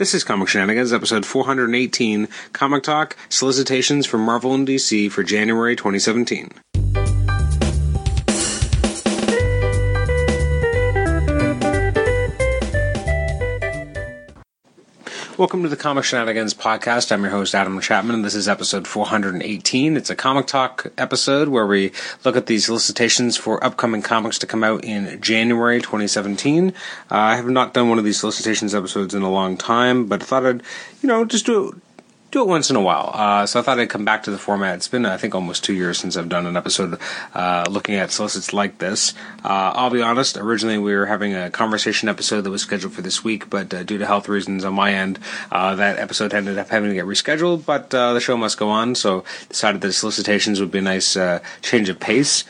This is Comic Shenanigans, episode 418, Comic Talk, solicitations from Marvel and DC for January 2017. Welcome to the Comic Shenanigans podcast. I'm your host, Adam Chapman, and this is episode 418. It's a comic talk episode where we look at these solicitations for upcoming comics to come out in January 2017. Uh, I have not done one of these solicitations episodes in a long time, but I thought I'd, you know, just do do it once in a while. Uh, so I thought I'd come back to the format. It's been, I think, almost two years since I've done an episode uh, looking at solicits like this. Uh, I'll be honest, originally we were having a conversation episode that was scheduled for this week, but uh, due to health reasons on my end, uh, that episode ended up having to get rescheduled, but uh, the show must go on, so decided that solicitations would be a nice change of pace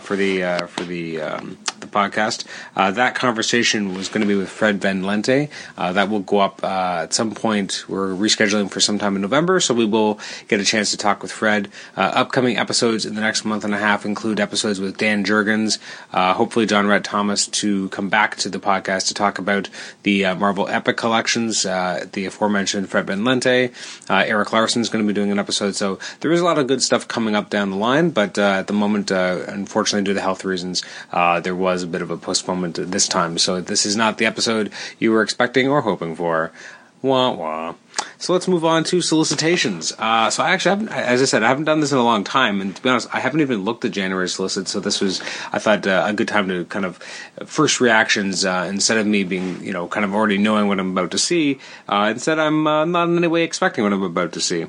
for the, for the, um, the podcast. that conversation was going to be with Fred Van Lente. that will go up at some point. We're rescheduling for some time in November, so we will get a chance to talk with Fred. Uh, upcoming episodes in the next month and a half include episodes with Dan Jurgens, uh, hopefully John Rhett Thomas to come back to the podcast to talk about the uh, Marvel Epic collections, uh, the aforementioned Fred Van Lente. Uh, Erik Larsen is going to be doing an episode, so there is a lot of good stuff coming up down the line, but uh, at the moment, unfortunately, due to health reasons, there was a bit of a postponement this time. So this is not the episode you were expecting or hoping for. Wah wah. So let's move on to solicitations. Uh, so I actually haven't, as I said, I haven't done this in a long time, and to be honest, I haven't even looked at January solicits. So this was, I thought, uh, a good time to kind of first reactions uh, instead of me being, you know, kind of already knowing what I'm about to see. Uh, instead, I'm uh, not in any way expecting what I'm about to see.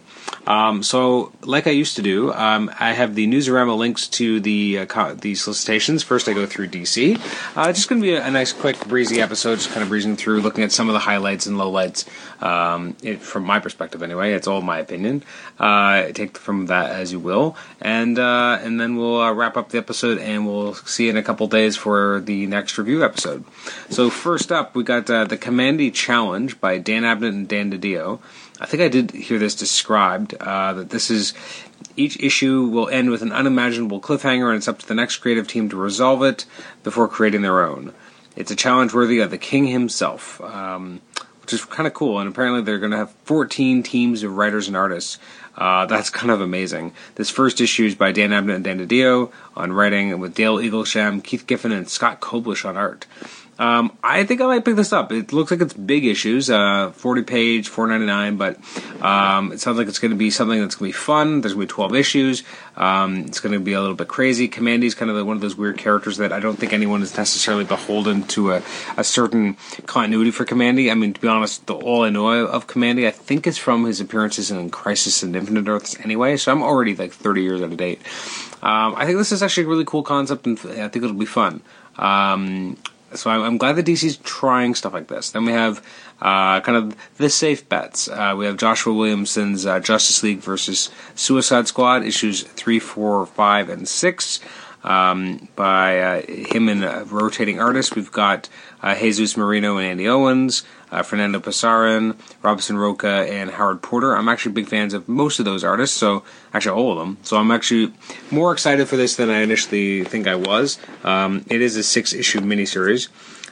Um, so, like I used to do, um, I have the Newsarama links to the uh, co- the solicitations. First, I go through DC. Uh, just going to be a, a, nice, quick, breezy episode, just kind of breezing through, looking at some of the highlights and lowlights. Um, from my perspective, anyway, it's all my opinion. Uh, take from that as you will, and uh, and then we'll uh, wrap up the episode, and we'll see you in a couple days for the next review episode. So, first up, we got uh, the Kamandi Challenge by Dan Abnett and Dan DiDio. I think I did hear this described uh, that this is each issue will end with an unimaginable cliffhanger, and it's up to the next creative team to resolve it before creating their own. It's a challenge worthy of the king himself, um, which is kind of cool. And apparently, they're going to have 14 teams of writers and artists. Uh, that's kind of amazing. This first issue is by Dan Abnett and Dan DiDio on writing, with Dale Eaglesham, Keith Giffen, and Scott Koblish on art. Um, I think I might pick this up. It looks like it's big issues, uh, 40 page, 4.99, but um, it sounds like it's going to be something that's going to be fun. There's going to be 12 issues. Um, it's going to be a little bit crazy. Kamandi's kind of one of those weird characters that I don't think anyone is necessarily beholden to a, a certain continuity for Kamandi. I mean, to be honest, the, all I know of Kamandi, I think is from his appearances in Crisis on Infinite Earths anyway, so I'm already like 30 years out of date. Um, I think this is actually a really cool concept, and I think it'll be fun. Um, so I'm, glad that DC's trying stuff like this. Then we have uh, kind of the safe bets. Uh, we have Joshua Williamson's uh, Justice League versus Suicide Squad issues three, four, five, and six. Um, by uh, him and a rotating artists. We've got uh, Jesus Merino and Andy Owens, uh, Fernando Pasarin, Robson Rocha, and Howard Porter. I'm actually big fans of most of those artists, so actually all of them. So I'm actually more excited for this than I initially think I was. Um, it is a six issue miniseries.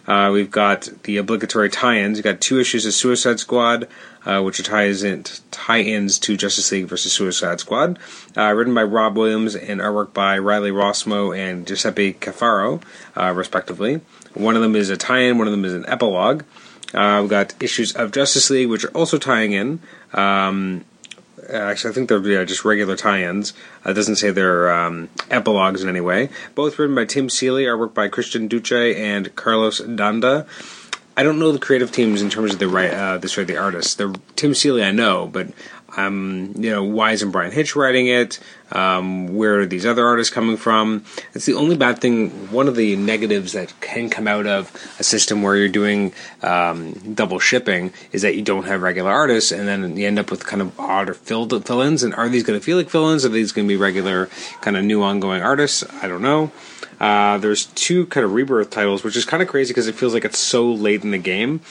Uh, we've got the obligatory tie-ins. We've got two issues of Suicide Squad, uh, which are ties in, tie-ins to Justice League versus Suicide Squad, uh, written by Rob Williams and artwork by Riley Rossmo and Giuseppe Cafaro, uh, respectively. One of them is a tie-in. One of them is an epilogue. Uh, we've got issues of Justice League, which are also tying in. Um, actually, I think they're yeah, just regular tie-ins. Uh, it doesn't say they're um, epilogues in any way. Both written by Tim Seeley, artwork by Christian Duce and Carlos D'Anda. I don't know the creative teams in terms of the right, uh, right, the artists. The Tim Seeley I know, but um, you know, why isn't Bryan Hitch writing it? Um, where are these other artists coming from? It's the only bad thing. One of the negatives that can come out of a system where you're doing um, double shipping is that you don't have regular artists, and then you end up with kind of odder filled fill-ins. And are these going to feel like fill-ins? Are these going to be regular, kind of new ongoing artists? I don't know. Uh, there's two kind of rebirth titles, which is kind of crazy because it feels like it's so late in the game.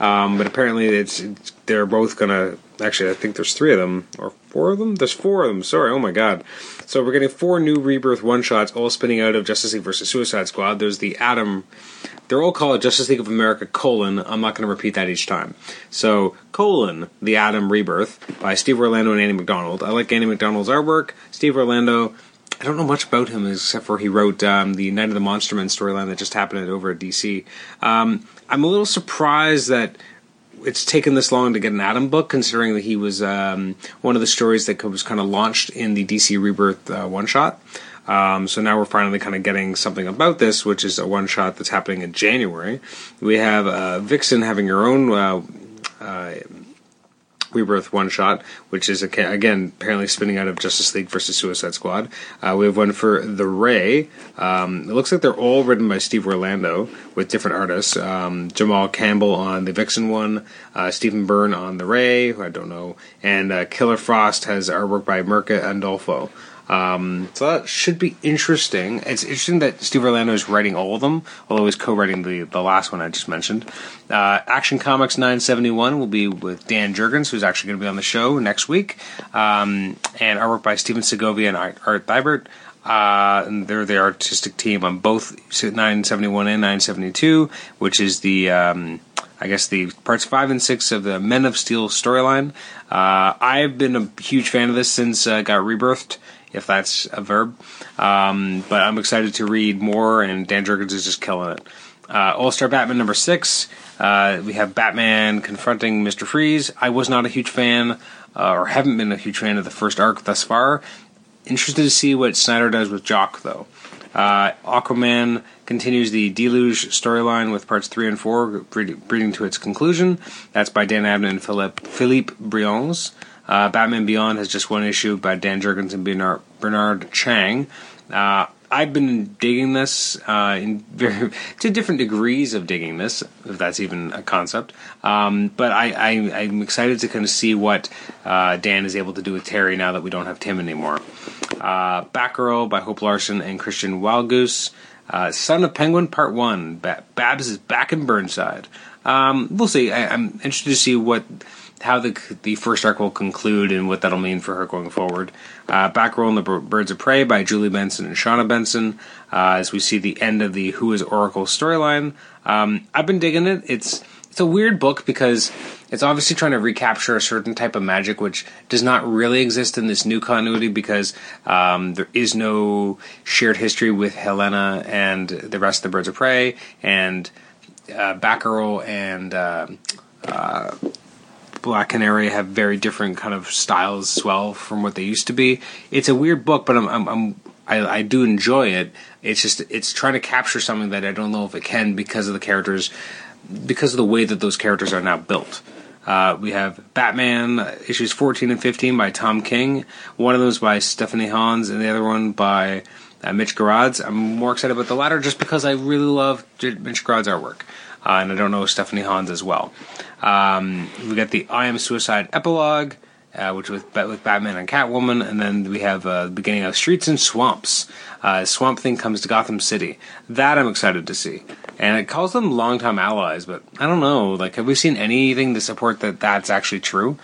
Um, but apparently, it's, it's they're both to actually, I think there's three of them or four of them. There's four of them. Sorry. Oh my god. So we're getting four new rebirth one shots, all spinning out of Justice League versus Suicide Squad. There's the Atom. They're all called Justice League of America colon. I'm not going to repeat that each time. So colon the Atom Rebirth by Steve Orlando and Andy McDonald. I like Andy McDonald's artwork. Steve Orlando. I don't know much about him except for he wrote um, the Night of the Monsterman storyline that just happened over at DC. Um, I'm a little surprised that it's taken this long to get an Atom book, considering that he was um, one of the stories that was kind of launched in the DC Rebirth uh, one shot. Um, so now we're finally kind of getting something about this, which is a one shot that's happening in January. We have uh, Vixen having her own uh, uh Rebirth one shot, which is again apparently spinning out of Justice League versus Suicide Squad. Uh, we have one for The Ray. Um, it looks like they're all written by Steve Orlando with different artists. Um, Jamal Campbell on the Vixen one, uh, Stephen Byrne on The Ray, I don't know, and uh, Killer Frost has artwork by Mirka Andolfo. Um, so that should be interesting. It's interesting that Steve Orlando is writing all of them, although he's co-writing the, the last one I just mentioned. Uh, Action Comics 971 will be with Dan Jurgens, who's actually going to be on the show next week, um, and artwork by Stephen Segovia and Art Thibert. Uh, and they're the artistic team on both 971 and 972, which is the um, I guess the parts five and six of the Men of Steel storyline. Uh, I've been a huge fan of this since uh, got rebirthed if that's a verb. Um, but I'm excited to read more, and Dan Jurgens is just killing it. Uh, All Star Batman number six. Uh, we have Batman confronting Mr. Freeze. I was not a huge fan, uh, or haven't been a huge fan of the first arc thus far. Interested to see what Snyder does with Jock, though. Uh, Aquaman continues the Deluge storyline with parts three and four, bringing to its conclusion. That's by Dan Abnett and Philippe, Philippe Briones. Uh, Batman Beyond has just one issue by Dan Jurgens and Bernard, Bernard Chang. Uh, I've been digging this uh, in very to different degrees of digging this, if that's even a concept. Um, but I, am excited to kind of see what uh, Dan is able to do with Terry now that we don't have Tim anymore. Uh, Batgirl by Hope Larson and Christian Wildgoose. Uh, Son of Penguin Part One. Babs is back in Burnside. Um, we'll see. I, I'm interested to see what how the the first arc will conclude and what that'll mean for her going forward. Uh, Batgirl and the Birds of Prey by Julie Benson and Shawna Benson. Uh, as we see the end of the Who is Oracle storyline. Um, I've been digging it. It's it's a weird book because it's obviously trying to recapture a certain type of magic which does not really exist in this new continuity because um, there is no shared history with Helena and the rest of the Birds of Prey and uh, Batgirl and. Uh, uh Black Canary have very different kind of styles as well from what they used to be. It's a weird book, but I'm, I'm, I'm I, I, do enjoy it. It's just it's trying to capture something that I don't know if it can because of the characters, because of the way that those characters are now built. Uh, we have Batman issues 14 and 15 by Tom King. One of those by Stephanie Hans, and the other one by uh, Mitch Gerads. I'm more excited about the latter just because I really love Mitch Gerads' artwork, uh, and I don't know Stephanie Hans as well. Um, we got the I Am Suicide epilogue, uh, which with with Batman and Catwoman, and then we have uh, the beginning of Streets and Swamps. Uh, Swamp Thing comes to Gotham City. That I'm excited to see, and it calls them longtime allies. But I don't know. Like, have we seen anything to support that that's actually true?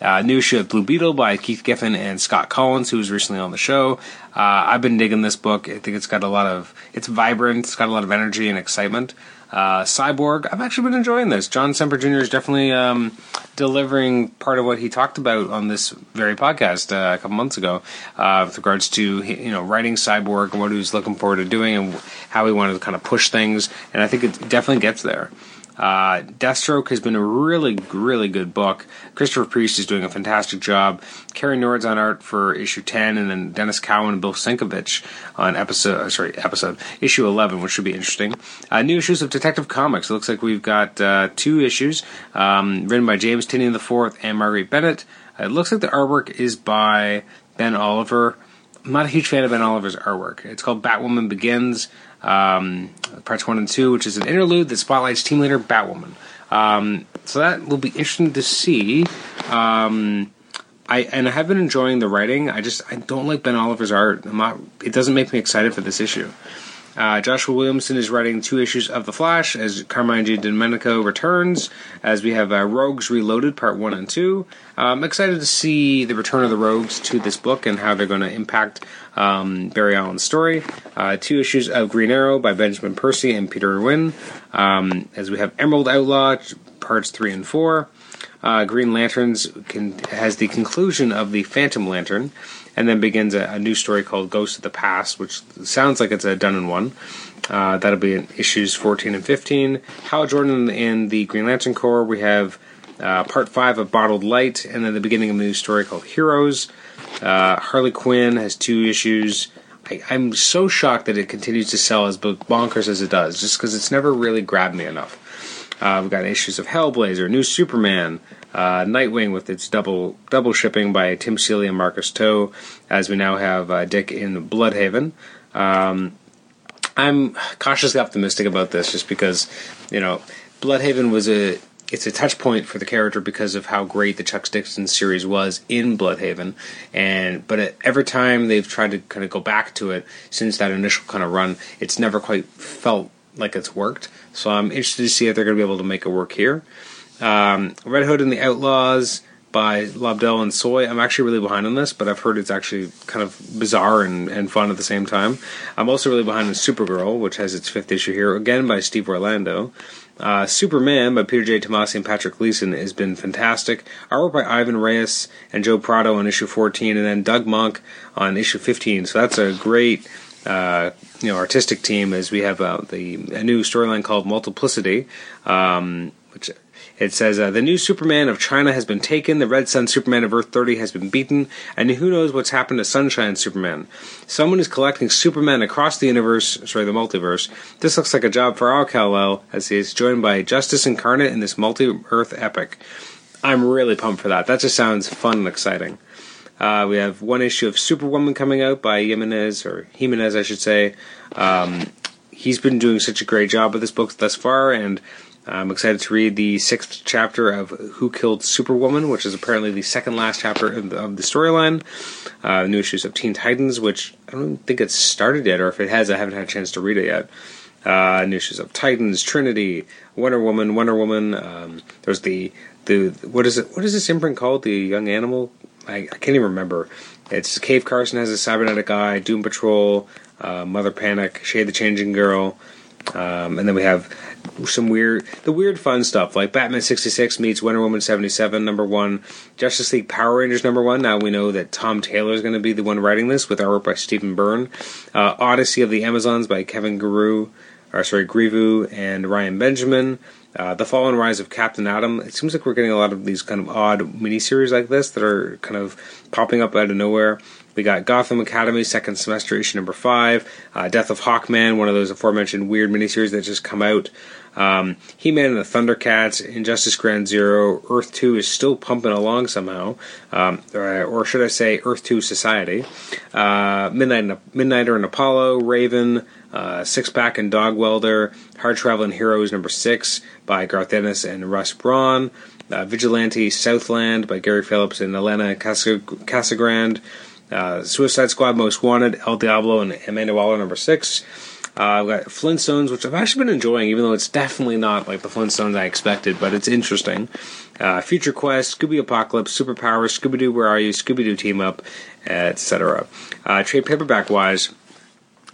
Uh, new issue of Blue Beetle by Keith Giffen and Scott Kolins, who was recently on the show. Uh, I've been digging this book. I think it's got a lot of, it's vibrant. It's got a lot of energy and excitement. Uh, Cyborg, I've actually been enjoying this. John Semper Jr. is definitely um, delivering part of what he talked about on this very podcast uh, a couple months ago, uh, with regards to you know writing Cyborg and what he was looking forward to doing and how he wanted to kind of push things. And I think it definitely gets there. Uh, Deathstroke has been a really, really good book. Christopher Priest is doing a fantastic job. Cary Nord's on art for issue 10, and then Denys Cowan and Bill Sienkiewicz on episode, uh, sorry, episode, issue 11, which should be interesting. Uh, new issues of Detective Comics. It looks like we've got uh, two issues um, written by James Tynion IV and Marguerite Bennett. It looks like the artwork is by Ben Oliver. I'm not a huge fan of Ben Oliver's artwork. It's called Batwoman Begins um, parts one and two, which is an interlude that spotlights team leader Batwoman. Um, so that will be interesting to see. Um, I and I have been enjoying the writing. I just I don't like Ben Oliver's art. I'm not. It doesn't make me excited for this issue. Uh, Joshua Williamson is writing two issues of The Flash as Carmine Domenico returns, as we have uh, Rogues Reloaded Part 1 and 2. Uh, I'm excited to see the return of the Rogues to this book and how they're going to impact um, Barry Allen's story. Uh, two issues of Green Arrow by Benjamin Percy and Peter Irwin, um, as we have Emerald Outlaw Parts 3 and 4. Uh, Green Lanterns can, has the conclusion of the Phantom Lantern, and then begins a, a, new story called Ghost of the Past, which sounds like it's a done in one. Uh, that'll be in issues 14 and 15. Hal Jordan in the Green Lantern Corps. We have uh, part 5 of Bottled Light, and then the beginning of a new story called Heroes. Uh, Harley Quinn has two issues. I, am so shocked that it continues to sell as bonkers as it does, just because it's never really grabbed me enough. Uh, we've got issues of Hellblazer, New Superman, uh, Nightwing with its double double shipping by Tim Seeley and Marcus To, as we now have uh, Dick in Blüdhaven. Um, I'm cautiously optimistic about this, just because you know Blüdhaven was a it's a touch point for the character because of how great the Chuck Dixon series was in Blüdhaven, and but every time they've tried to kind of go back to it since that initial kind of run, it's never quite felt like it's worked. So I'm interested to see if they're going to be able to make it work here. Um, Red Hood and the Outlaws by Lobdell and Soy. I'm actually really behind on this, but I've heard it's actually kind of bizarre and, and fun at the same time. I'm also really behind on Supergirl, which has its fifth issue here, again by Steve Orlando. Uh, Superman by Peter J. Tomasi and Patrick Gleason has been fantastic. Artwork by Ivan Reis and Joe Prado on issue 14, and then Doug Mahnke on issue 15. So that's a great uh, you know artistic team as we have uh, the a new storyline called Multiplicity, um, which it says uh, the new Superman of China has been taken, the Red Sun Superman of Earth 30 has been beaten, and who knows what's happened to Sunshine Superman. Someone is collecting Superman across the universe, sorry, the multiverse. This looks like a job for Al Kal-El, as he is joined by Justice Incarnate in this multi-Earth epic. I'm really pumped for that. That just sounds fun and exciting. Uh, we have one issue of Superwoman coming out by Jimenez, or Jimenez, I should say. Um, he's been doing such a great job with this book thus far, and I'm excited to read the sixth chapter of Who Killed Superwoman, which is apparently the second last chapter of the, the storyline. Uh, new issues of Teen Titans, which I don't think it's started yet, or if it has, I haven't had a chance to read it yet. Uh, new issues of Titans, Trinity, Wonder Woman, Wonder Woman. Um, there's the the what is it? What is this imprint called? The Young Animal I, I can't even remember. It's Cave Carson has a cybernetic eye, Doom Patrol, uh, Mother Panic, Shade the Changing Girl, um, and then we have some weird, the weird fun stuff like Batman 66 meets Wonder Woman 77, number one, Justice League Power Rangers, number one. Now we know that Tom Taylor is going to be the one writing this with artwork by Stephen Byrne. Uh, Odyssey of the Amazons by Kevin Guru, or sorry, Grevioux and Ryan Benjamin. Uh, the Fall and Rise of Captain Atom. It seems like we're getting a lot of these kind of odd miniseries like this that are kind of popping up out of nowhere. We got Gotham Academy, second semester issue number five. Uh, Death of Hawkman, one of those aforementioned weird miniseries that just come out. Um, He Man and the Thundercats, Injustice Grand Zero, Earth 2 is still pumping along somehow. Um, or, or, should I say, Earth 2 Society. Uh, Midnight, Midnighter and Apollo, Raven, uh, Six Pack and Dog Welder, Hard Traveling Heroes number six by Garth Ennis and Russ Braun, uh, Vigilante Southland by Gary Phillips and Elena Casagrande, uh, Suicide Squad Most Wanted, El Diablo and Amanda Waller number six. Uh, I've got Flintstones, which I've actually been enjoying, even though it's definitely not like the Flintstones I expected, but it's interesting. Uh, Future Quest, Scooby Apocalypse, Superpowers, Scooby Doo Where Are You, Scooby Doo Team Up, etc. Uh, trade paperback wise,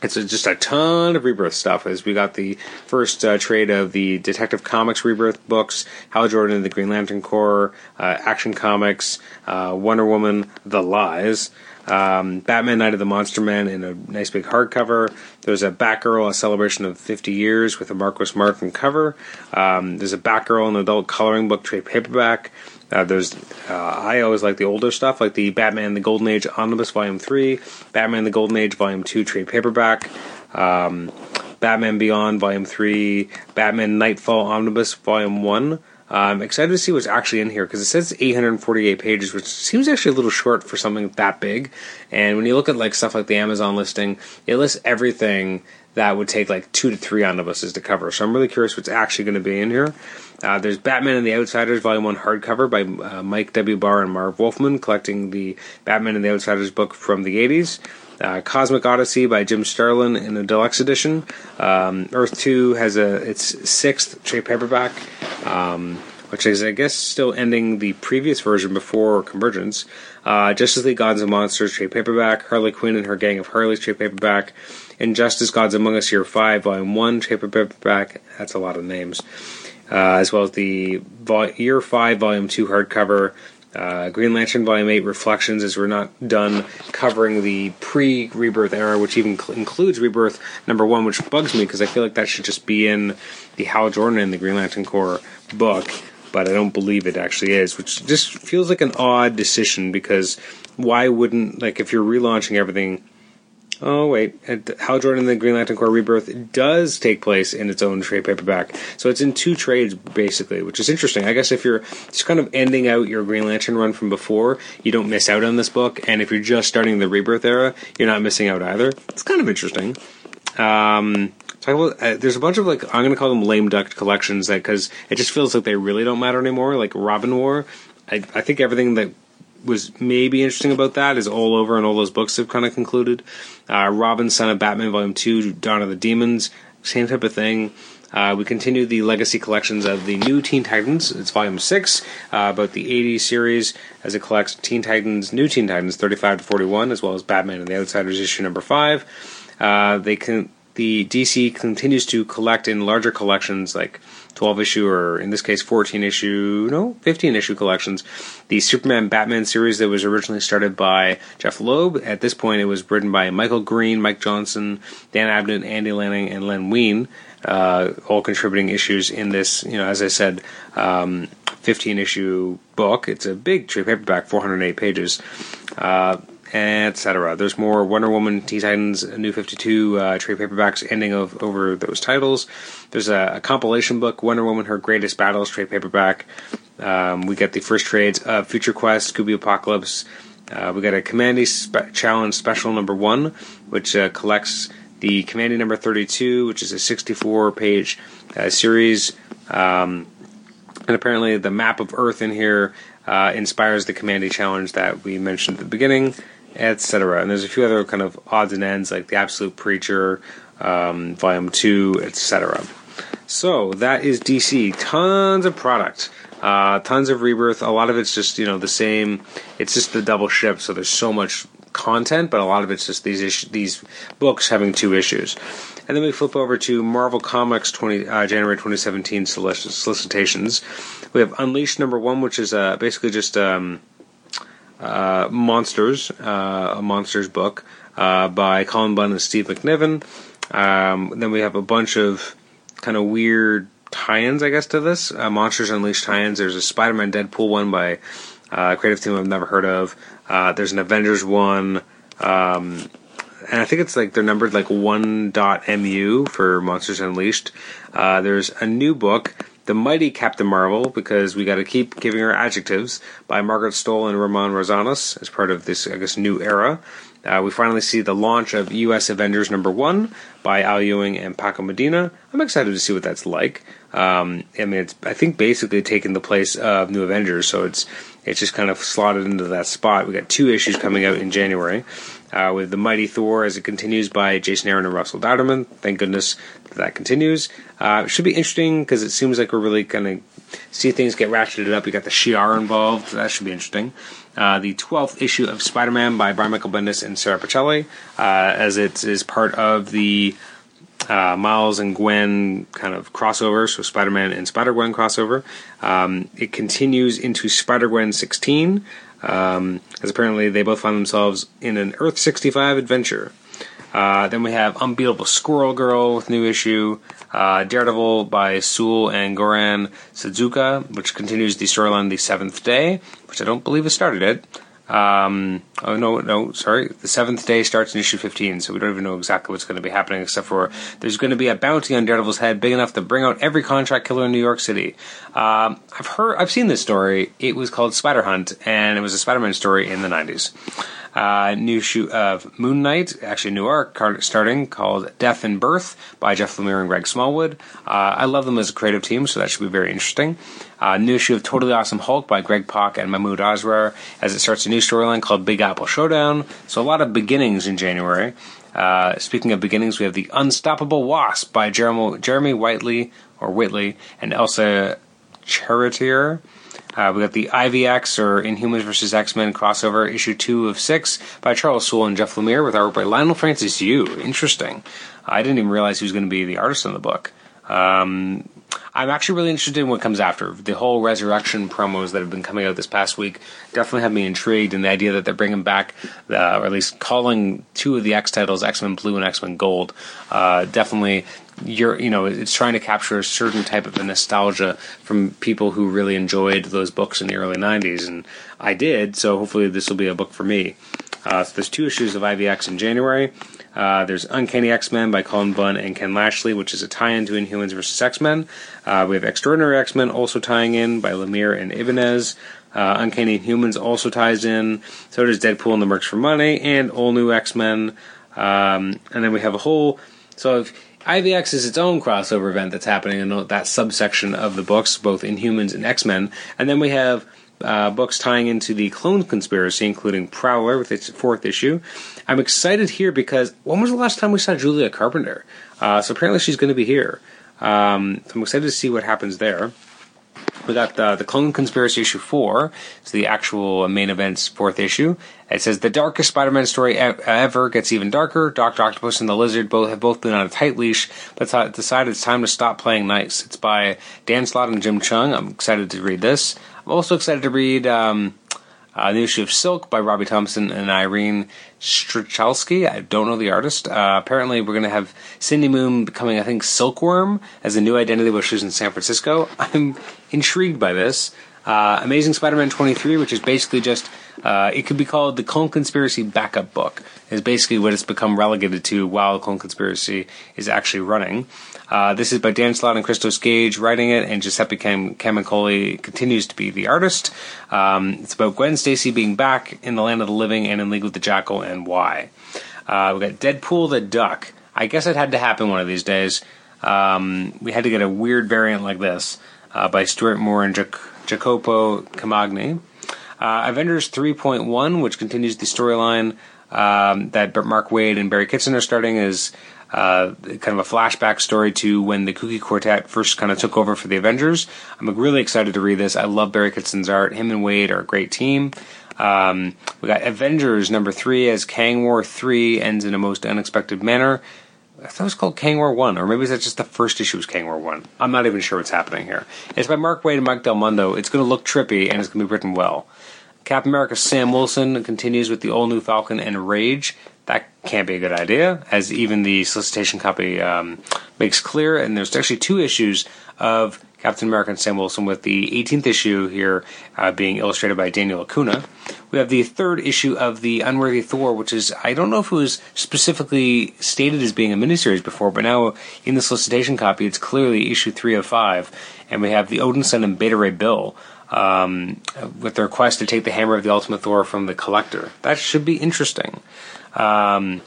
it's a, just a ton of rebirth stuff as we got the first uh, trade of the Detective Comics rebirth books, Hal Jordan and the Green Lantern Corps, uh, Action Comics, uh, Wonder Woman, The Lies. Um, Batman Night of the Monster Man in a nice big hardcover. There's a Batgirl, a celebration of 50 years with a Marcos Martin cover. Um, there's a Batgirl, an adult coloring book trade paperback. Uh, there's uh, I always like the older stuff, like the Batman: The Golden Age Omnibus Volume Three, Batman: The Golden Age Volume Two trade paperback, um, Batman Beyond Volume Three, Batman Nightfall Omnibus Volume One. I'm excited to see what's actually in here because it says 848 pages, which seems actually a little short for something that big. And when you look at like stuff like the Amazon listing, it lists everything that would take like two to three omnibuses to cover. So I'm really curious what's actually going to be in here. Uh, there's Batman and the Outsiders, Volume 1 hardcover by uh, Mike W. Barr and Marv Wolfman, collecting the Batman and the Outsiders book from the 80s. Uh, Cosmic Odyssey by Jim Starlin in the deluxe edition. Um, Earth Two has a its sixth trade paperback, um, which is I guess still ending the previous version before Convergence. Uh, Justice League Gods and Monsters trade paperback. Harley Quinn and her gang of Harleys trade paperback. Injustice Gods Among Us Year Five Volume One trade paperback. That's a lot of names. Uh, as well as the vol- Year Five Volume Two hardcover. Uh, Green Lantern Volume 8 Reflections, as we're not done covering the pre Rebirth era, which even cl- includes Rebirth number one, which bugs me because I feel like that should just be in the Hal Jordan and the Green Lantern Corps book, but I don't believe it actually is, which just feels like an odd decision because why wouldn't, like, if you're relaunching everything, Oh wait, Hal Jordan and the Green Lantern Corps Rebirth does take place in its own trade paperback, so it's in two trades basically, which is interesting. I guess if you're just kind of ending out your Green Lantern run from before, you don't miss out on this book, and if you're just starting the Rebirth era, you're not missing out either. It's kind of interesting. Um, uh, there's a bunch of like I'm going to call them lame duck collections that because it just feels like they really don't matter anymore. Like Robin War, I, I think everything that was maybe interesting about that is all over and all those books have kind of concluded. Uh, Robin, Son of Batman, Volume 2, Dawn of the Demons, same type of thing. Uh, we continue the legacy collections of the new Teen Titans. It's Volume 6, uh, about the 80s series, as it collects Teen Titans, New Teen Titans 35 to 41, as well as Batman and the Outsiders issue number 5. Uh, they can, the DC continues to collect in larger collections like 12 issue, or in this case, 14 issue, no, 15 issue collections. The Superman Batman series that was originally started by Jeph Loeb. At this point, it was written by Michael Green, Mike Johnson, Dan Abnett, Andy Lanning, and Len Wein, uh, all contributing issues in this, you know, as I said, um, 15 issue book. It's a big trade paperback, 408 pages. Uh, etc. There's more Wonder Woman, Teen Titans, New 52 uh, trade paperbacks ending of over those titles. There's a, a, compilation book, Wonder Woman, Her Greatest Battles trade paperback. Um, we get the first trades of Future Quest, Scooby Apocalypse. Uh, we got a Kamandi spe- Challenge Special number one, which uh, collects the Kamandi number 32, which is a 64 page uh, series. Um, and apparently, the map of Earth in here uh, inspires the Kamandi challenge that we mentioned at the beginning etc. And there's a few other kind of odds and ends like the Absolute Preacher, um, Volume Two, etc. So that is DC. Tons of product. Uh, tons of rebirth. A lot of it's just you know the same. It's just the double ship, so there's so much content, but a lot of it's just these issues, these books having two issues. And then we flip over to Marvel Comics 20, uh, January 2017 solicitations. We have Unleashed number one, which is uh, basically just um, uh, Monsters, uh, a Monsters book uh, by Cullen Bunn and Steve McNiven. Um, then we have a bunch of kind of weird tie-ins, I guess, to this. Uh, Monsters Unleashed tie-ins. There's a Spider-Man Deadpool one by uh, a creative team I've never heard of. Uh, there's an Avengers one. Um, and I think it's like they're numbered like 1.mu for Monsters Unleashed. there's a new book the Mighty Captain Marvel, because we got to keep giving her adjectives, by Margaret Stohl and Ramon Rosanas as part of this, I guess, new era. Uh, we finally see the launch of U.S. Avengers number one by Al Ewing and Paco Medina. I'm excited to see what that's like. Um, I mean, it's I think basically taking the place of New Avengers, so it's it's just kind of slotted into that spot. We got two issues coming out in January uh, with the Mighty Thor as it continues by Jason Aaron and Russell Dauterman. Thank goodness that, that continues. Uh, should be interesting because it seems like we're really going to see things get ratcheted up. You got the Shi'ar involved. That should be interesting. Uh, the 12th issue of Spider Man by Brian Michael Bendis and Sara Pichelli, uh, as it is part of the uh, Miles and Gwen kind of crossover, so Spider Man and Spider Gwen crossover. Um, it continues into Spider Gwen 16, um, as apparently they both find themselves in an Earth 65 adventure. Uh, then we have Unbeatable Squirrel Girl with new issue, uh, Daredevil by Soule and Goran Sudzuka, which continues the storyline The Seventh Day, which I don't believe has started yet. Um, oh no, no, sorry. The seventh day starts in issue 15, so we don't even know exactly what's going to be happening, except for there's going to be a bounty on Daredevil's head big enough to bring out every contract killer in New York City. Um, I've heard, I've seen this story. It was called Spider Hunt, and it was a Spider-Man story in the 90s. Uh, new issue of Moon Knight, actually new arc starting called Death and Birth by Jeff Lemire and Greg Smallwood. Uh, I love them as a creative team, so that should be very interesting. Uh, new issue of Totally Awesome Hulk by Greg Pak and Mahmoud Asrar as it starts a new storyline called Big Apple Showdown. So a lot of beginnings in January. Uh, speaking of beginnings, we have the Unstoppable Wasp by Jeremy, Jeremy Whiteley or Whitley and Elsa Charretier. Uh, we got the IVX or Inhumans versus X Men crossover, issue two of six by Charles Soule and Jeff Lemire with art by Leinil Francis Yu. Interesting. I didn't even realize he was going to be the artist on the book. Um, I'm actually really interested in what comes after. The whole resurrection promos that have been coming out this past week definitely have me intrigued, and the idea that they're bringing back, or at least calling two of the X titles X Men Blue and X Men Gold, uh, definitely you're you know it's trying to capture a certain type of nostalgia from people who really enjoyed those books in the early 90s and i did so hopefully this will be a book for me uh, so there's two issues of ivx in january uh, there's Uncanny X Men by Cullen Bunn and Ken Lashley, which is a tie in to Inhumans vs. X Men. Uh, we have Extraordinary X Men also tying in by Lemire and Ibanez. Uh, Uncanny Humans also ties in. So does Deadpool and the Mercs for Money and All New X Men. Um, and then we have a whole. So if, IVX is its own crossover event that's happening in that subsection of the books, both Inhumans and X Men. And then we have uh, books tying into the clone conspiracy, including Prowler with its fourth issue. I'm excited here because when was the last time we saw Julia Carpenter? Uh, so apparently she's going to be here. Um, so I'm excited to see what happens there. We got the, the Clone Conspiracy issue four. It's the actual main event's fourth issue. It says the darkest Spider-Man story ever gets even darker. Doctor Octopus and the Lizard both have both been on a tight leash, but decided it's time to stop playing nice. It's by Dan Slott and Jim Cheung. I'm excited to read this. I'm also excited to read um, uh, the issue of Silk by Robbie Thompson and Irene Strychalski. I don't know the artist. Uh, apparently, we're going to have Cindy Moon becoming, I think, Silkworm as a new identity while she's in San Francisco. I'm intrigued by this. Uh, Amazing Spider-Man 23, which is basically just uh, it could be called the Clone Conspiracy backup book. Is basically what it's become relegated to while Clone Conspiracy is actually running. Uh, this is by Dan Slott and Christos Gage writing it, and Giuseppe Cam- Camuncoli continues to be the artist. Um, it's about Gwen Stacy being back in the land of the living and in league with the Jackal and why. Uh, we got Deadpool the Duck. I guess it had to happen one of these days. Um, we had to get a weird variant like this uh, by Stuart Moore and Jac- Jacopo Camagni. Uh, Avengers 3.1, which continues the storyline um, that Mark Waid and Barry Kitson are starting, is uh, kind of a flashback story to when the Kooky Quartet first kind of took over for the Avengers. I'm really excited to read this. I love Barry Kitson's art. Him and Waid are a great team. Um, we got Avengers number three as Kang War 3 ends in a most unexpected manner. I thought it was called Kang War 1, or maybe that's just the first issue was Kang War 1. I'm not even sure what's happening here. It's by Mark Waid and Mike Del Mundo. It's going to look trippy and it's going to be written well. Captain America Sam Wilson continues with the all new Falcon and Rage that can't be a good idea, as even the solicitation copy um, makes clear. And there's actually two issues of Captain America and Sam Wilson, with the 18th issue here uh, being illustrated by Daniel Acuna. We have the third issue of the Unworthy Thor, which is I don't know if it was specifically stated as being a miniseries before, but now in the solicitation copy, it's clearly issue three of five, and we have the Odinson and Beta Ray Bill. Um, with the request to take the hammer of the Ultimate Thor from the collector. That should be interesting. Um,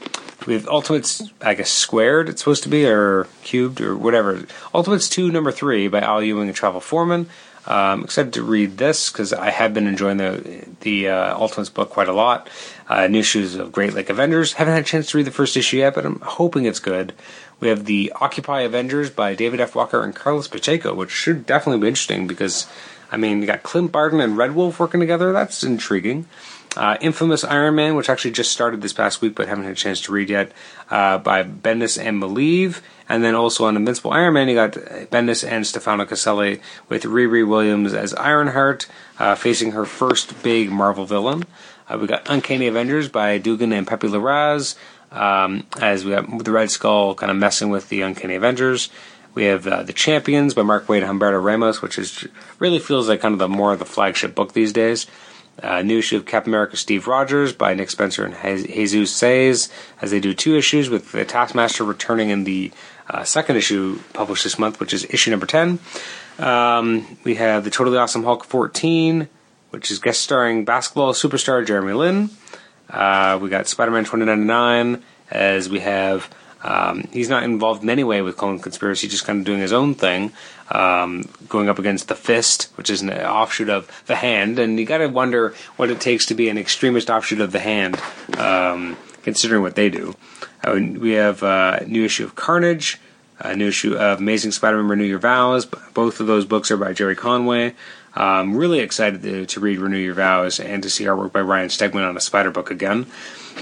with Ultimates, I guess squared it's supposed to be or cubed or whatever. Ultimates two number three by Al Ewing and Travel Foreman. Um, excited to read this because I have been enjoying the the uh, Ultimates book quite a lot. Uh, new issues of Great Lake Avengers. Haven't had a chance to read the first issue yet, but I'm hoping it's good. We have the Occupy Avengers by David F. Walker and Carlos Pacheco, which should definitely be interesting because, I mean, you got Clint Barton and Red Wolf working together. That's intriguing. Uh, Infamous Iron Man, which actually just started this past week but haven't had a chance to read yet, uh, by Bendis and Maleev. And then also on Invincible Iron Man, you got Bendis and Stefano Caselli with Riri Williams as Ironheart, uh, facing her first big Marvel villain. Uh, we got Uncanny Avengers by Duggan and Pepe Larraz, um, as we got the Red Skull kind of messing with the Uncanny Avengers. We have uh, the Champions by Mark Waid and Humberto Ramos, which is really feels like kind of the more of the flagship book these days. Uh, new issue of Captain America Steve Rogers by Nick Spencer and Jesus Saiz, as they do two issues, with the Taskmaster returning in the uh, second issue published this month, which is issue number 10. Um, we have the Totally Awesome Hulk 14, which is guest starring basketball superstar Jeremy Lin. Uh, we got Spider Man 2099 as we have. Um, he's not involved in any way with Clone Conspiracy, just kind of doing his own thing, um, going up against the Fist, which is an offshoot of the Hand, and you got to wonder what it takes to be an extremist offshoot of the Hand, um, considering what they do. Uh, we have uh, a new issue of Carnage, a new issue of Amazing Spider-Man: Renew Your Vows. Both of those books are by Gerry Conway. I'm really excited to, to, read Renew Your Vows and to see artwork by Ryan Stegman on a Spider book again.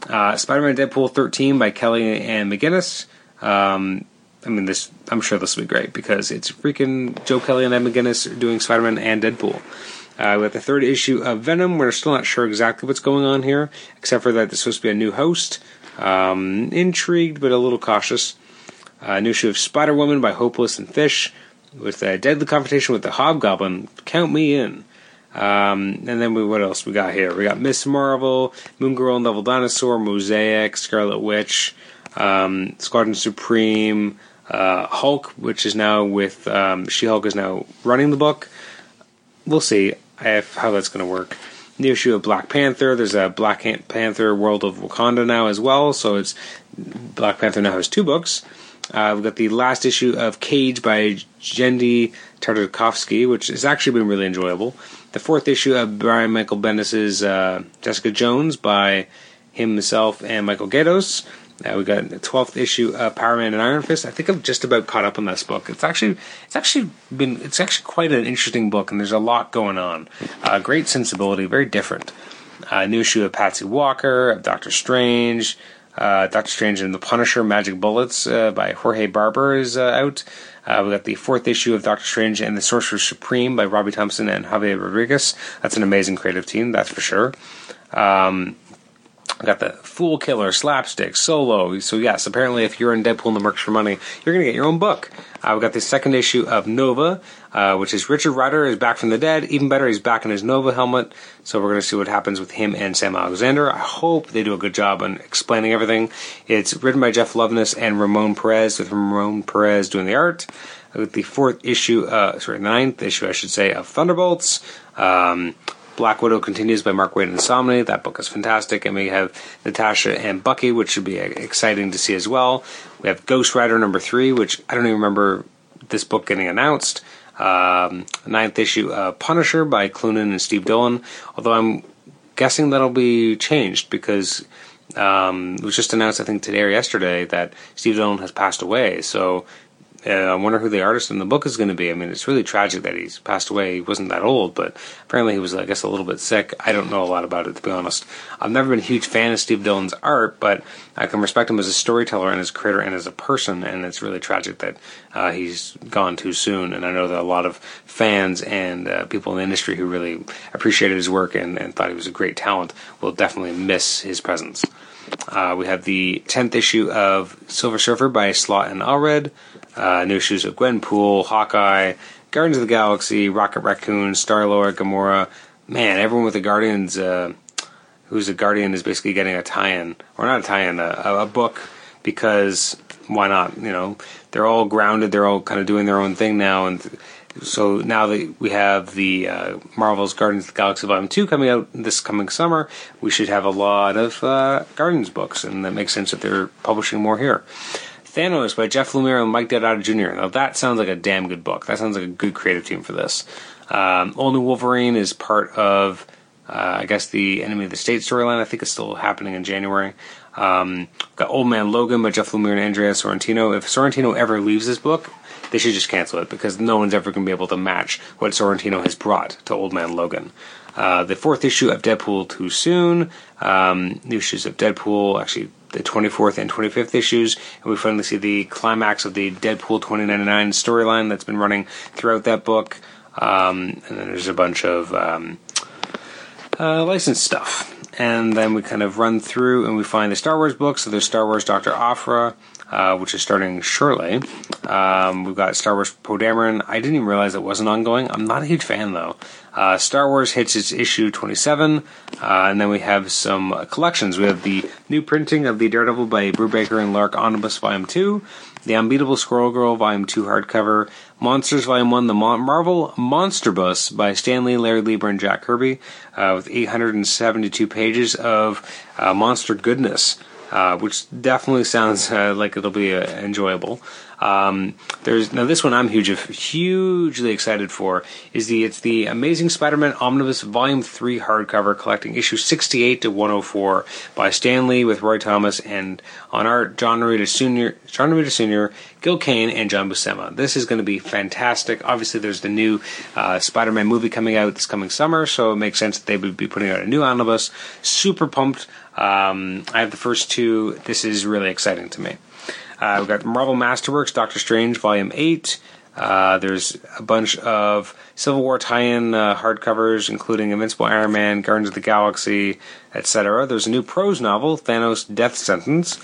Uh, Spider-Man Deadpool 13 by Kelly and McGuinness. Um, I mean, this. I'm sure this will be great because it's freaking Joe Kelly and Ed McGuinness doing Spider-Man and Deadpool. Uh, have the third issue of Venom. We're still not sure exactly what's going on here, except for that there's supposed to be a new host. Um, intrigued, but a little cautious. Uh, new issue of Spider Woman by Hopeless and Fish with a deadly confrontation with the Hobgoblin. Count me in. Um, and then we, what else we got here? We got Miss Marvel, Moon Girl and Devil Dinosaur, Mosaic, Scarlet Witch, um, Squadron Supreme, uh, Hulk, which is now with um, She Hulk is now running the book. We'll see how that's going to work. New issue of Black Panther. There's a Black Panther World of Wakanda now as well. So it's Black Panther now has two books. Uh, we've got the last issue of Cage by Genndy Tartakovsky, which has actually been really enjoyable. The fourth issue of Brian Michael Bendis's uh, Jessica Jones by himself and Michael Gaydos. Uh, we got the twelfth issue of Power Man and Iron Fist. I think I'm just about caught up on this book. It's actually it's actually been it's actually quite an interesting book, and there's a lot going on. Uh, great sensibility, very different. Uh, new issue of Patsy Walker, of Doctor Strange, uh, Doctor Strange and the Punisher: Magic Bullets uh, by Jorge Barber is uh, out. Uh, we got the fourth issue of Doctor Strange and the Sorcerer Supreme by Robbie Thompson and Javier Rodriguez. That's an amazing creative team, that's for sure. Um, got the Fool Killer, Slapstick, Solo. So yes, apparently if you're in Deadpool and the Mercs for Money, you're going to get your own book. Uh, we got the second issue of Nova, uh, which is Richard Rider is back from the dead. Even better, he's back in his Nova helmet. So we're going to see what happens with him and Sam Alexander. I hope they do a good job on explaining everything. It's written by Jeff Loveness and Ramon Perez, with Ramon Perez doing the art. With the fourth issue, uh, sorry, ninth issue, I should say, of Thunderbolts. Um, Black Widow continues by Mark Waid and Samnee. That book is fantastic. And we have Natasha and Bucky, which should be exciting to see as well. We have Ghost Rider number three, which I don't even remember this book getting announced. Um, ninth issue, uh, Punisher by Cloonan and Steve Dillon. Although I'm guessing that'll be changed because um, it was just announced, I think, today or yesterday that Steve Dillon has passed away. So uh, I wonder who the artist in the book is going to be. I mean, it's really tragic that he's passed away. He wasn't that old, but apparently he was, I guess, a little bit sick. I don't know a lot about it, to be honest. I've never been a huge fan of Steve Dillon's art, but I can respect him as a storyteller and as a creator and as a person, and it's really tragic that uh, he's gone too soon. And I know that a lot of fans and uh, people in the industry who really appreciated his work and, and thought he was a great talent will definitely miss his presence. Uh, we have the 10th issue of Silver Surfer by Slott and Allred. Uh, new issues of Gwenpool, Hawkeye, Guardians of the Galaxy, Rocket Raccoon, Star Lord, Gamora. Man, everyone with the Guardians, uh, who's a Guardian, is basically getting a tie-in, or not a tie-in, a, a book because why not? You know, they're all grounded. They're all kind of doing their own thing now, and so now that we have the uh, Marvel's Guardians of the Galaxy Volume 2 coming out this coming summer, we should have a lot of uh, Guardians books, and that makes sense that they're publishing more here. Thanos by Jeff Lemire and Mike Deodato Jr. Now that sounds like a damn good book. That sounds like a good creative team for this. Um, All New Wolverine is part of, uh, I guess, the Enemy of the State storyline. I think it's still happening in January. Um, got Old Man Logan by Jeff Lemire and Andrea Sorrentino. If Sorrentino ever leaves this book, they should just cancel it because no one's ever going to be able to match what Sorrentino has brought to Old Man Logan. Uh, the fourth issue of Deadpool Too Soon, um, new issues of Deadpool, actually the 24th and 25th issues, and we finally see the climax of the Deadpool 2099 storyline that's been running throughout that book. Um, and then there's a bunch of um, uh, licensed stuff. And then we kind of run through and we find the Star Wars books. So there's Star Wars Dr. Aphra, uh, which is starting shortly. Um, we've got Star Wars Poe Dameron. I didn't even realize it wasn't ongoing. I'm not a huge fan though. Uh, Star Wars hits its issue 27, uh, and then we have some collections. We have the new printing of the Daredevil by Brubaker and Lark Omnibus Volume 2, the Unbeatable Squirrel Girl Volume 2 hardcover Monsters Volume 1, The Marvel Monster Bus by Stan Lee, Larry Lieber, and Jack Kirby, uh, with 872 pages of uh, monster goodness, uh, which definitely sounds uh, like it'll be uh, enjoyable. Um, there's now this one I'm huge, hugely excited for is the it's the Amazing Spider-Man Omnibus Volume Three hardcover collecting issue 68 to 104 by Stan Lee with Roy Thomas and on art John Romita Sr. John Romita Sr. Gil Kane and John Buscema. This is going to be fantastic. Obviously, there's the new uh, Spider-Man movie coming out this coming summer, so it makes sense that they would be putting out a new omnibus. Super pumped. Um, I have the first two. This is really exciting to me. Uh, we've got Marvel Masterworks, Doctor Strange, Volume 8. Uh, there's a bunch of Civil War tie-in uh, hardcovers, including Invincible Iron Man, Guardians of the Galaxy, etc. There's a new prose novel, Thanos' Death Sentence.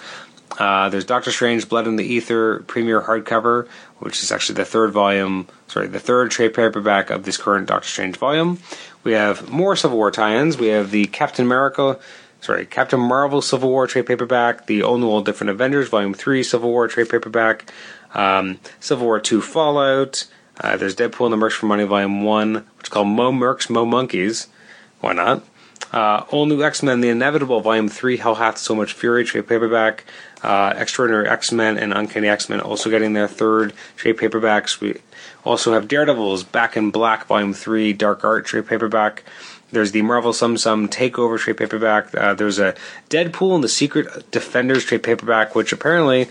Uh, there's Doctor Strange, Blood in the Ether, premiere hardcover, which is actually the third volume, sorry, the third trade paperback of this current Doctor Strange volume. We have more Civil War tie-ins. We have the Captain America sorry, Captain Marvel Civil War trade paperback, the All New All Different Avengers Volume 3 Civil War trade paperback, um, Civil War 2 Fallout, uh, there's Deadpool and the Mercs for Money Volume 1, which is called Mo Mercs, Mo Monkeys. Why not? Uh, All New X Men The Inevitable Volume 3 Hell Hath So Much Fury trade paperback. Uh, Extraordinary X Men and Uncanny X Men also getting their third trade paperbacks. We also have Daredevils Back in Black Volume 3 Dark Art trade paperback. There's the Marvel Tsum Tsum Takeover trade paperback. Uh, there's a Deadpool and the Secret Defenders trade paperback, which apparently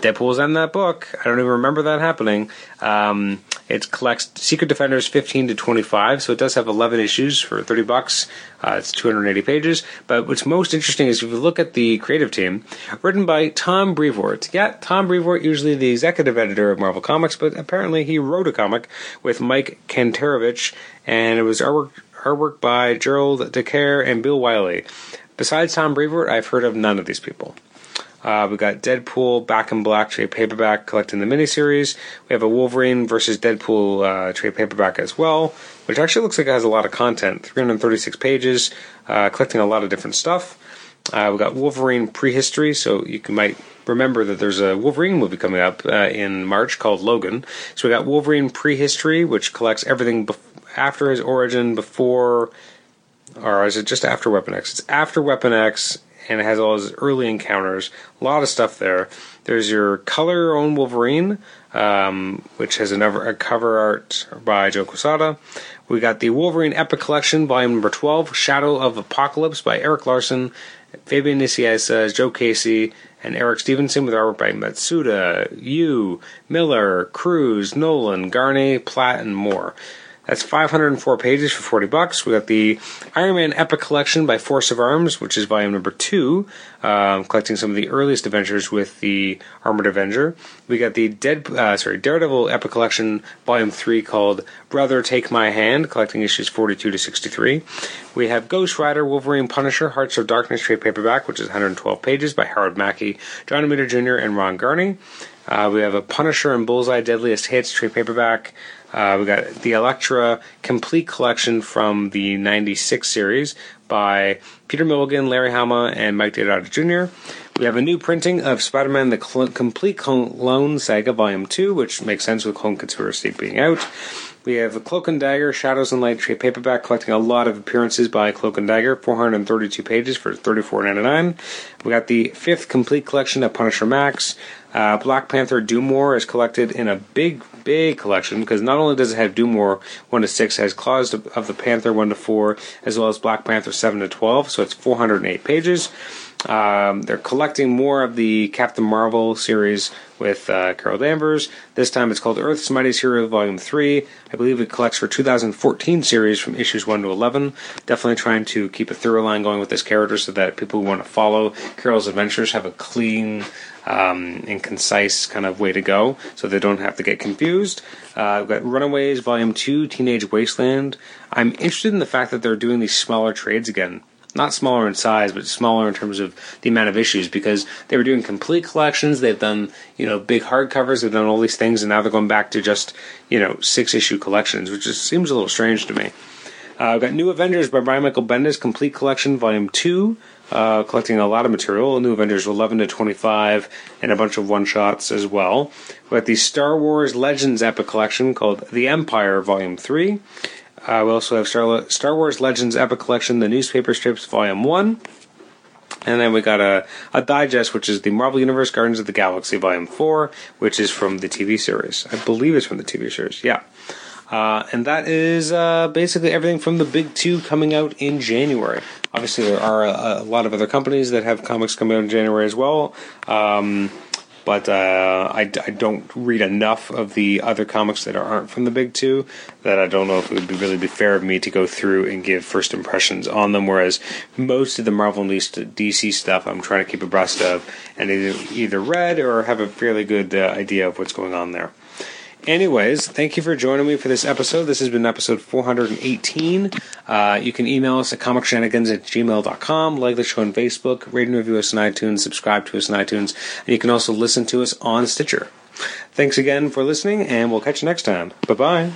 Deadpool's in that book. I don't even remember that happening. Um, it collects Secret Defenders 15 to 25, so it does have 11 issues for 30 bucks. Uh, it's 280 pages. But what's most interesting is if you look at the creative team, written by Tom Brevoort. Yeah, Tom Brevoort, usually the executive editor of Marvel Comics, but apparently he wrote a comic with Mike Kanterovich, and it was artwork artwork by Gerald DeCaire and Bill Wylie. Besides Tom Brevoort, I've heard of none of these people. Uh, we got Deadpool Back in Black trade paperback collecting the miniseries. We have a Wolverine versus Deadpool uh, trade paperback as well, which actually looks like it has a lot of content 336 pages, uh, collecting a lot of different stuff. Uh, we got Wolverine prehistory, so you can, might remember that there's a Wolverine movie coming up uh, in March called Logan. So we got Wolverine prehistory, which collects everything before after his origin, before, or is it just after Weapon X? It's after Weapon X, and it has all his early encounters. A lot of stuff there. There's your color your own Wolverine, um, which has another a cover art by Joe Quesada. We got the Wolverine Epic Collection, volume number 12, Shadow of Apocalypse by Erik Larsen, Fabian Nicieza, Joe Casey, and Eric Stephenson with artwork by Matsuda, Yu, Miller, Cruz, Nolan, Garney, Platt, and more. That's 504 pages for 40 bucks. We got the Iron Man Epic Collection by Force of Arms, which is volume number two, um, collecting some of the earliest adventures with the Armored Avenger. We got the Dead, uh, sorry, Daredevil Epic Collection, volume three, called Brother Take My Hand, collecting issues 42 to 63. We have Ghost Rider, Wolverine, Punisher, Hearts of Darkness trade paperback, which is 112 pages by Howard Mackie, John Romita Jr., and Ron Garney. Uh, we have a Punisher and Bullseye Deadliest Hits trade paperback. Uh, we got the Elektra complete collection from the 96 series by Peter Milligan, Larry Hama, and Mike Deodato Jr. We have a new printing of Spider Man The Cl- Complete Clone Saga Volume 2, which makes sense with Clone Conspiracy being out. We have Cloak and Dagger, Shadows and Light trade paperback, collecting a lot of appearances by Cloak and Dagger, 432 pages for $34.99. We got the fifth complete collection of Punisher Max. Uh, Black Panther Doom War is collected in a big, big collection because not only does it have Doom War 1 to 6, it has Claws of the Panther 1 to 4, as well as Black Panther 7 to 12, so it's 408 pages. Um, they're collecting more of the Captain Marvel series with uh, Carol Danvers. This time it's called Earth's Mightiest Hero Volume 3. I believe it collects for 2014 series from issues 1 to 11. Definitely trying to keep a thorough line going with this character so that people who want to follow Carol's adventures have a clean um, and concise kind of way to go so they don't have to get confused. Uh, we've got Runaways Volume 2, Teenage Wasteland. I'm interested in the fact that they're doing these smaller trades again not smaller in size, but smaller in terms of the amount of issues because they were doing complete collections. They've done, you know, big hardcovers. They've done all these things, and now they're going back to just, you know, six issue collections, which just seems a little strange to me. Uh, I've got New Avengers by Brian Michael Bendis, Complete Collection, Volume 2. Uh, collecting a lot of material. New Avengers 11 to 25, and a bunch of one shots as well. We've got the Star Wars Legends Epic Collection called The Empire Volume 3. Uh, we also have Star, Star Wars Legends Epic Collection, The Newspaper Strips Volume 1. And then we got a, a digest, which is the Marvel Universe Guardians of the Galaxy Volume 4, which is from the TV series. I believe it's from the TV series, yeah. Uh, and that is uh, basically everything from the big two coming out in January. Obviously, there are a, a, lot of other companies that have comics coming out in January as well. Um, but uh, I, I, don't read enough of the other comics that aren't from the big two that I don't know if it would be really be fair of me to go through and give first impressions on them. Whereas most of the Marvel and DC stuff, I'm trying to keep abreast of and either, either read or have a fairly good uh, idea of what's going on there. Anyways, thank you for joining me for this episode. This has been episode 418. Uh, you can email us at comicshenanigans at gmail.com, like the show on Facebook, rate and review us on iTunes, subscribe to us on iTunes, and you can also listen to us on Stitcher. Thanks again for listening, and we'll catch you next time. Bye bye.